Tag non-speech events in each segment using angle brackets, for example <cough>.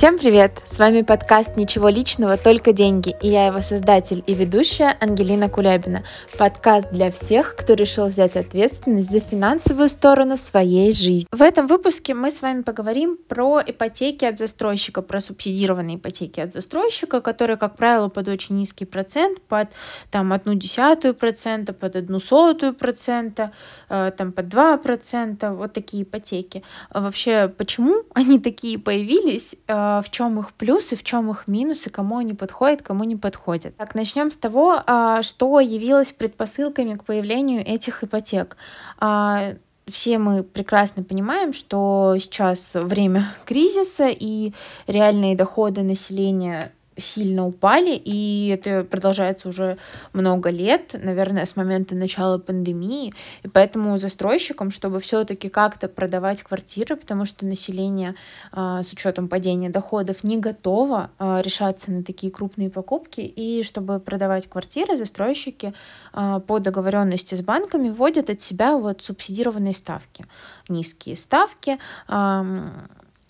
Всем привет! С вами подкаст «Ничего личного, только деньги» и я его создатель и ведущая Ангелина Кулябина. Подкаст для всех, кто решил взять ответственность за финансовую сторону своей жизни. В этом выпуске мы с вами поговорим про ипотеки от застройщика, про субсидированные ипотеки от застройщика, которые, как правило, под очень низкий процент, под там одну десятую процента, под одну сотую процента, э, там под два процента, вот такие ипотеки. А вообще, почему они такие появились? В чем их плюсы, в чем их минусы, кому они подходят, кому не подходят. Так, начнем с того, а, что явилось предпосылками к появлению этих ипотек а, все мы прекрасно понимаем, что сейчас время <laughs> кризиса и реальные доходы населения сильно упали, и это продолжается уже много лет, наверное, с момента начала пандемии, и поэтому застройщикам, чтобы все-таки как-то продавать квартиры, потому что население а, с учетом падения доходов не готово а, решаться на такие крупные покупки, и чтобы продавать квартиры, застройщики а, по договоренности с банками вводят от себя вот субсидированные ставки, низкие ставки,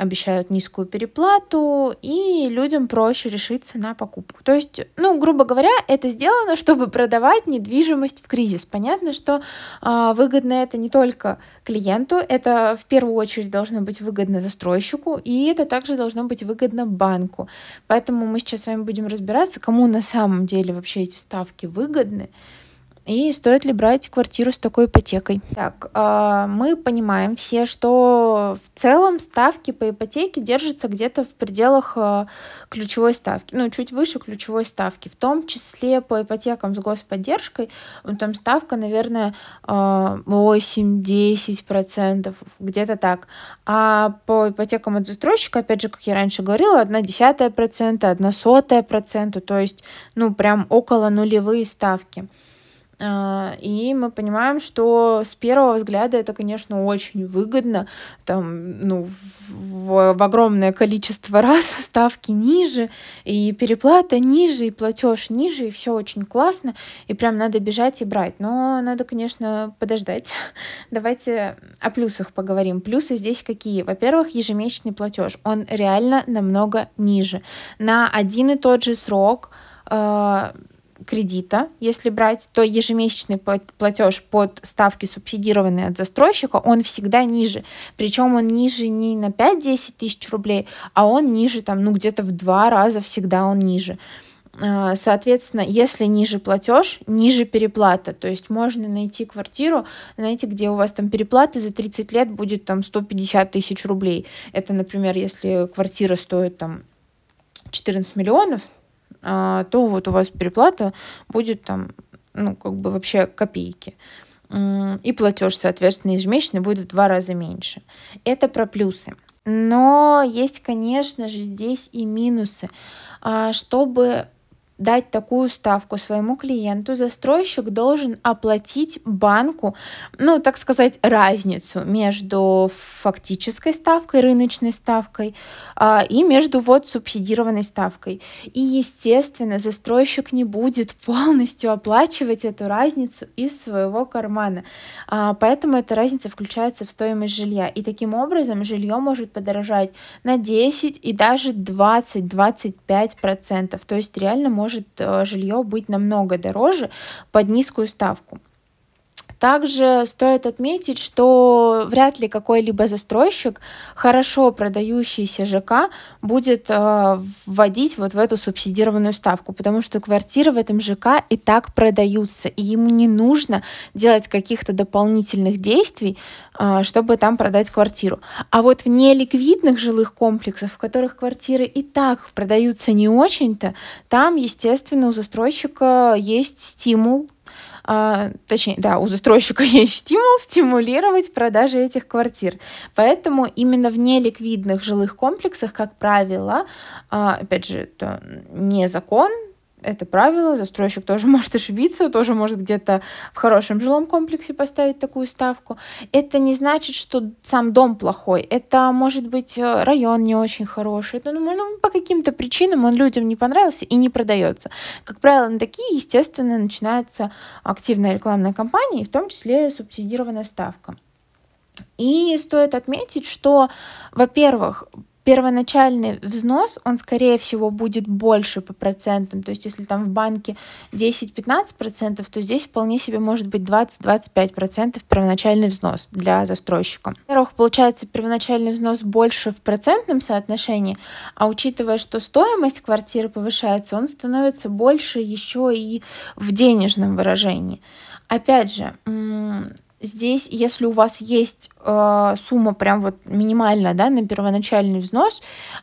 обещают низкую переплату, и людям проще решиться на покупку. То есть, ну, грубо говоря, это сделано, чтобы продавать недвижимость в кризис. Понятно, что э, выгодно это не только клиенту, это в первую очередь должно быть выгодно застройщику, и это также должно быть выгодно банку. Поэтому мы сейчас с вами будем разбираться, кому на самом деле вообще эти ставки выгодны. И стоит ли брать квартиру с такой ипотекой? Так, а, мы понимаем все, что в целом ставки по ипотеке держатся где-то в пределах а, ключевой ставки, ну, чуть выше ключевой ставки, в том числе по ипотекам с господдержкой, ну, там ставка, наверное, 8-10%, а, где-то так. А по ипотекам от застройщика, опять же, как я раньше говорила, 1 десятая процента, 1 сотая процента, то есть, ну, прям около нулевые ставки. А, и мы понимаем, что с первого взгляда это, конечно, очень выгодно. Там, ну, в, в огромное количество <laughs> раз ставки ниже, и переплата ниже, и платеж ниже, и все очень классно. И прям надо бежать и брать. Но надо, конечно, подождать. <laughs> Давайте о плюсах поговорим. Плюсы здесь какие? Во-первых, ежемесячный платеж. Он реально намного ниже. На один и тот же срок а, кредита, если брать, то ежемесячный платеж под ставки субсидированные от застройщика, он всегда ниже. Причем он ниже не на 5-10 тысяч рублей, а он ниже там, ну, где-то в два раза всегда он ниже. А, соответственно, если ниже платеж, ниже переплата. То есть можно найти квартиру, знаете, где у вас там переплата за 30 лет будет там 150 тысяч рублей. Это, например, если квартира стоит там 14 миллионов, то вот у вас переплата будет там, ну, как бы вообще копейки. И платеж, соответственно, ежемесячный будет в два раза меньше. Это про плюсы. Но есть, конечно же, здесь и минусы. А, чтобы дать такую ставку своему клиенту, застройщик должен оплатить банку, ну, так сказать, разницу между фактической ставкой, рыночной ставкой а, и между вот субсидированной ставкой. И, естественно, застройщик не будет <laughs> полностью оплачивать эту разницу из своего кармана. А, поэтому эта разница включается в стоимость жилья. И таким образом жилье может подорожать на 10 и даже 20-25%. То есть реально может может э, жилье быть намного дороже под низкую ставку. Также стоит отметить, что вряд ли какой-либо застройщик, хорошо продающийся ЖК, будет э, вводить вот в эту субсидированную ставку, потому что квартиры в этом ЖК и так продаются, и ему не нужно делать каких-то дополнительных действий, э, чтобы там продать квартиру. А вот в неликвидных жилых комплексах, в которых квартиры и так продаются не очень-то, там, естественно, у застройщика есть стимул а, точнее, да, у застройщика <laughs> есть стимул стимулировать продажи этих квартир. Поэтому именно в неликвидных жилых комплексах, как правило, а, опять же, это не закон, это правило, застройщик тоже <laughs> может ошибиться, тоже может где-то в хорошем жилом комплексе поставить такую ставку. Это не значит, что сам дом плохой, это может быть э, район не очень хороший, это, ну, ну, по каким-то причинам он людям не понравился и не продается. Как правило, на такие, естественно, начинается активная рекламная кампания, и в том числе субсидированная ставка. И стоит отметить, что, во-первых, первоначальный взнос, он, скорее всего, будет больше по процентам. То есть, если там в банке 10-15%, то здесь вполне себе может быть 20-25% первоначальный взнос для застройщика. Во-первых, получается первоначальный взнос больше в процентном соотношении, а учитывая, что стоимость квартиры повышается, он становится больше еще и в денежном выражении. Опять же, здесь, если у вас есть э, сумма прям вот минимальная, да, на первоначальный взнос,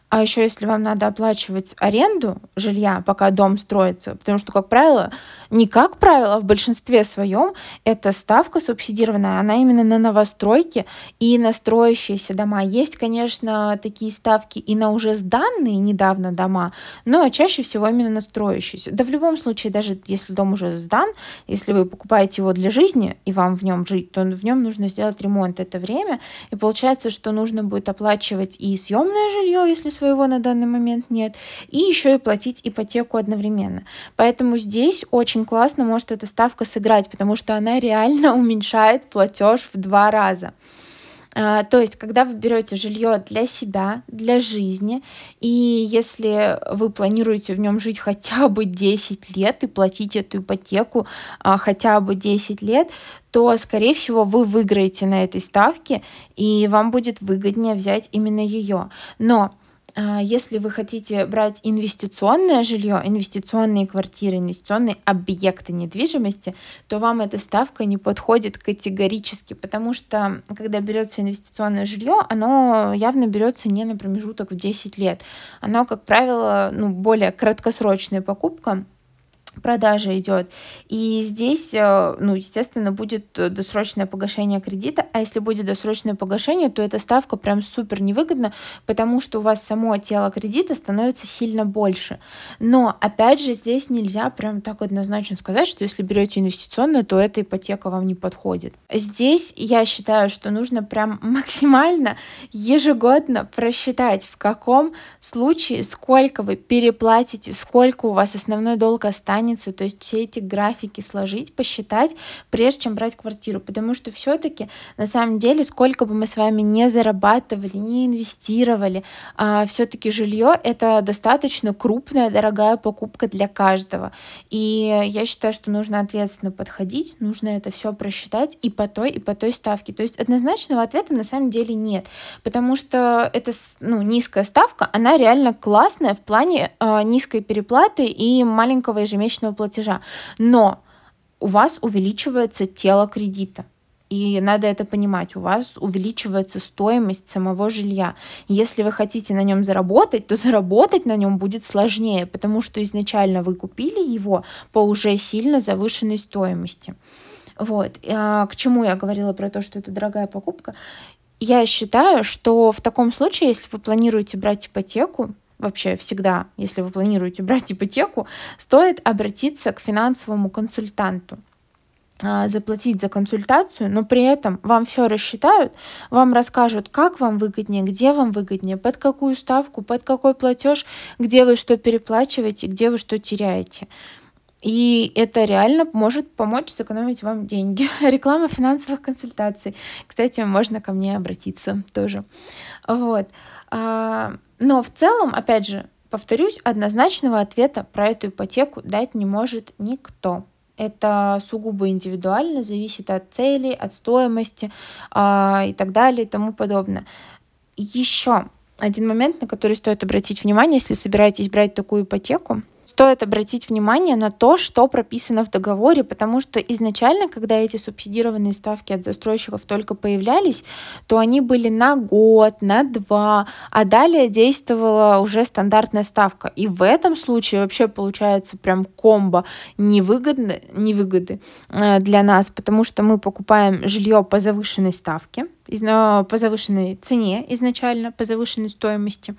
а еще если вам надо оплачивать аренду жилья, пока дом строится, потому что, как правило, не как правило, а в большинстве своем эта ставка субсидированная, она именно на новостройки и на строящиеся дома. Есть, конечно, такие ставки и на уже сданные недавно дома, но чаще всего именно на строящиеся. Да в любом случае, даже если дом уже сдан, если вы покупаете его для жизни и вам в нем жить, то в нем нужно сделать ремонт это время, и получается, что нужно будет оплачивать и съемное жилье, если своего на данный момент нет, и еще и платить ипотеку одновременно. Поэтому здесь очень классно может эта ставка сыграть, потому что она реально <laughs> уменьшает платеж в два раза. А, то есть, когда вы берете жилье для себя, для жизни, и если вы планируете в нем жить хотя бы 10 лет и платить эту ипотеку а, хотя бы 10 лет, то, скорее всего, вы выиграете на этой ставке, и вам будет выгоднее взять именно ее. Но если вы хотите брать инвестиционное жилье, инвестиционные квартиры, инвестиционные объекты недвижимости, то вам эта ставка не подходит категорически, потому что когда берется инвестиционное жилье, оно явно берется не на промежуток в 10 лет. Оно, как правило, ну, более краткосрочная покупка, продажа идет. И здесь, э, ну, естественно, будет досрочное погашение кредита, а если будет досрочное погашение, то эта ставка прям супер невыгодна, потому что у вас само тело кредита становится сильно больше. Но, опять же, здесь нельзя прям так однозначно сказать, что если берете инвестиционную, то эта ипотека вам не подходит. Здесь я считаю, что нужно прям <laughs> максимально ежегодно просчитать, в каком случае, сколько вы переплатите, сколько у вас основной долг останется, останется, то есть все эти графики сложить, посчитать, прежде чем брать квартиру, потому что все-таки на самом деле, сколько бы мы с вами не зарабатывали, не инвестировали, а, все-таки жилье это достаточно крупная, дорогая покупка для каждого. И я считаю, что нужно ответственно подходить, нужно это все просчитать и по той, и по той ставке. То есть однозначного ответа на самом деле нет, потому что это ну, низкая ставка, она реально классная в плане э, низкой переплаты и маленького ежемесячного ежемесячного платежа. Но у вас увеличивается тело кредита. И надо это понимать, у вас увеличивается стоимость самого жилья. Если вы хотите на нем заработать, то заработать на нем будет сложнее, потому что изначально вы купили его по уже сильно завышенной стоимости. Вот. А к чему я говорила про то, что это дорогая покупка? Я считаю, что в таком случае, если вы планируете брать ипотеку, вообще всегда, если вы планируете брать <laughs> ипотеку, стоит обратиться к финансовому консультанту а, заплатить за консультацию, но при этом вам все рассчитают, вам расскажут, как вам выгоднее, где вам выгоднее, под какую ставку, под какой платеж, где вы что переплачиваете, где вы что теряете. И это реально может помочь сэкономить вам деньги. <laughs> Реклама финансовых консультаций. Кстати, можно ко мне обратиться тоже. Вот. Но в целом, опять же, повторюсь, однозначного ответа про эту ипотеку дать не может никто. Это сугубо индивидуально, зависит от целей, от стоимости э, и так далее и тому подобное. Еще один момент, на который стоит обратить внимание, если собираетесь брать такую ипотеку, стоит обратить внимание на то, что прописано в договоре, потому что изначально, когда эти субсидированные ставки от застройщиков только появлялись, то они были на год, на два, а далее действовала уже стандартная ставка. И в этом случае вообще получается прям комбо невыгодно, невыгоды э, для нас, потому что мы покупаем жилье по завышенной ставке, по завышенной цене изначально, по завышенной стоимости.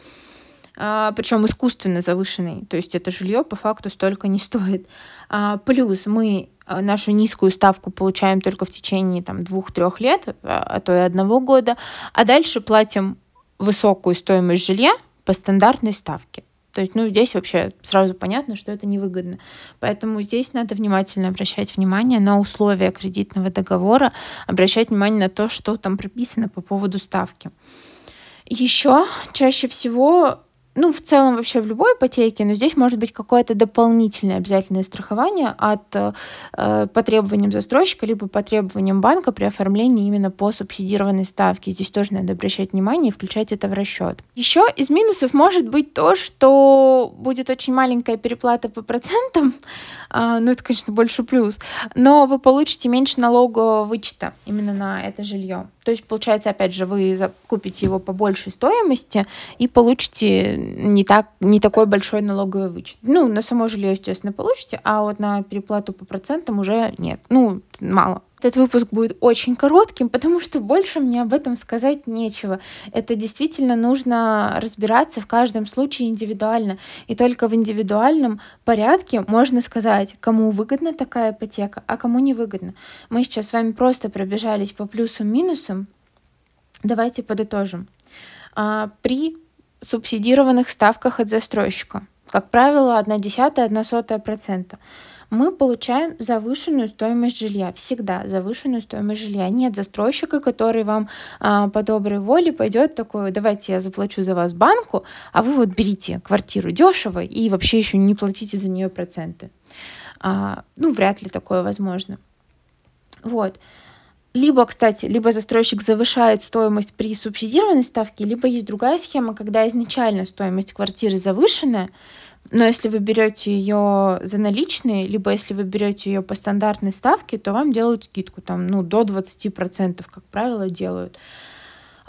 А, причем искусственно завышенный, то есть это жилье по факту столько не стоит. А, плюс мы а, нашу низкую ставку получаем только в течение там двух-трех лет, а то и одного года, а дальше платим высокую стоимость жилья по стандартной ставке. То есть, ну, здесь вообще сразу понятно, что это невыгодно. Поэтому здесь надо внимательно обращать внимание на условия кредитного договора, обращать внимание на то, что там прописано по поводу ставки. Еще чаще всего ну, в целом вообще в любой ипотеке, но здесь может быть какое-то дополнительное обязательное страхование от э, по требованиям застройщика, либо по требованиям банка при оформлении именно по субсидированной ставке. Здесь тоже надо обращать внимание и включать это в расчет. Еще из минусов может быть то, что будет очень маленькая переплата по процентам, э, <laughs> ну, это, конечно, больше плюс, но вы получите меньше налогового вычета именно на это жилье. То есть, получается, опять же, вы купите его по большей стоимости и получите не, так, не такой большой налоговый вычет. Ну, на само жилье, естественно, получите, а вот на переплату по процентам уже нет. Ну, мало. Этот выпуск будет очень коротким, потому что больше мне об этом сказать нечего. Это действительно нужно разбираться в каждом случае индивидуально. И только в индивидуальном порядке можно сказать, кому выгодна такая ипотека, а кому не выгодна. Мы сейчас с вами просто пробежались по плюсам-минусам. Давайте подытожим. А, при субсидированных ставках от застройщика, как правило, 1 десятая, 1 сотая процента, мы получаем завышенную стоимость жилья. Всегда завышенную стоимость жилья. Нет застройщика, который вам а, по доброй воле пойдет такой, давайте я заплачу за вас банку, а вы вот берите квартиру дешево и вообще еще не платите за нее проценты. А, ну, вряд ли такое возможно. Вот. Либо, кстати, либо застройщик завышает стоимость при субсидированной ставке, либо есть другая схема, когда изначально стоимость квартиры завышенная, но если вы берете ее за наличные, либо если вы берете ее по стандартной ставке, то вам делают скидку там, ну, до 20%, как правило, делают.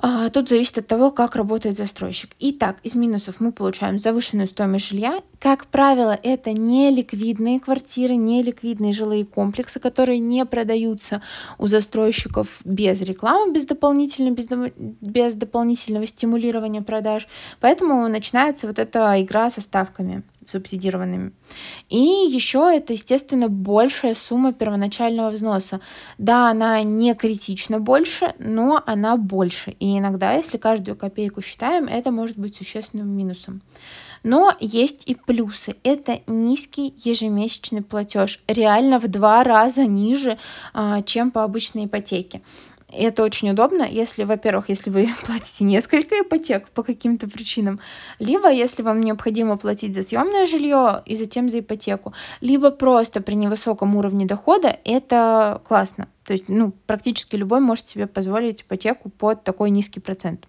А, тут зависит от того, как работает застройщик. Итак, из минусов мы получаем завышенную стоимость жилья. Как правило, это не ликвидные квартиры, не ликвидные жилые комплексы, которые не продаются у застройщиков без рекламы, без дополнительного, без, без дополнительного стимулирования продаж. Поэтому начинается вот эта игра со ставками субсидированными. И еще это, естественно, большая сумма первоначального взноса. Да, она не критично больше, но она больше. И иногда, если каждую копейку считаем, это может быть существенным минусом. Но есть и плюсы. Это низкий ежемесячный платеж, реально в два раза ниже, а, чем по обычной ипотеке. И это очень удобно, если, во-первых, если вы <laughs> платите несколько ипотек по каким-то причинам, либо если вам необходимо платить за съемное жилье и затем за ипотеку, либо просто при невысоком уровне дохода, это классно. То есть, ну, практически любой может себе позволить ипотеку под такой низкий процент.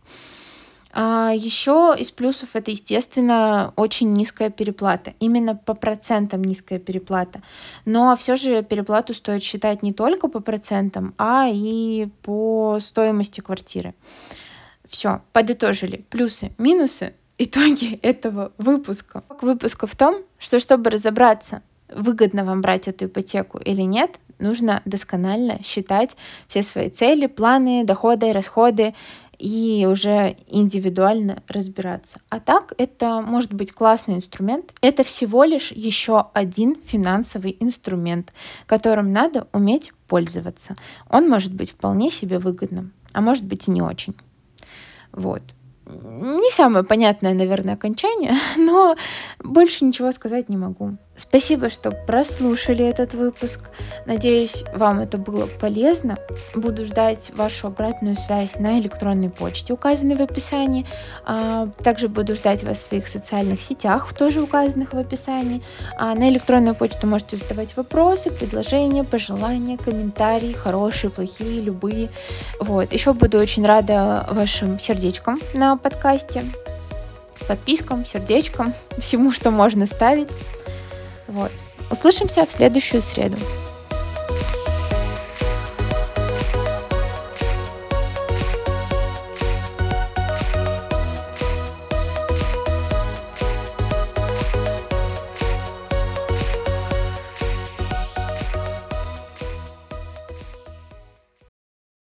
А еще из плюсов это, естественно, очень низкая переплата. Именно по процентам низкая переплата. Но все же переплату стоит считать не только по процентам, а и по стоимости квартиры. Все, подытожили. Плюсы, минусы, итоги <laughs> этого выпуска. Выпуска в том, что чтобы разобраться, выгодно вам брать эту ипотеку или нет, нужно досконально считать все свои цели, планы, доходы, расходы и уже индивидуально разбираться. А так это может быть классный инструмент. Это всего лишь еще один финансовый инструмент, которым надо уметь пользоваться. Он может быть вполне себе выгодным, а может быть и не очень. Вот не самое понятное, наверное, окончание, <laughs> но больше ничего сказать не могу. Спасибо, что прослушали этот выпуск. Надеюсь, вам это было полезно. Буду ждать вашу обратную связь на электронной почте, указанной в описании. А, также буду ждать вас в своих социальных сетях, тоже указанных в описании. А, на электронную почту можете задавать вопросы, предложения, пожелания, комментарии, хорошие, плохие, любые. Вот. Еще буду очень рада вашим сердечкам на подкасте, подпискам, сердечкам, всему, что можно ставить. Вот. Услышимся в следующую среду.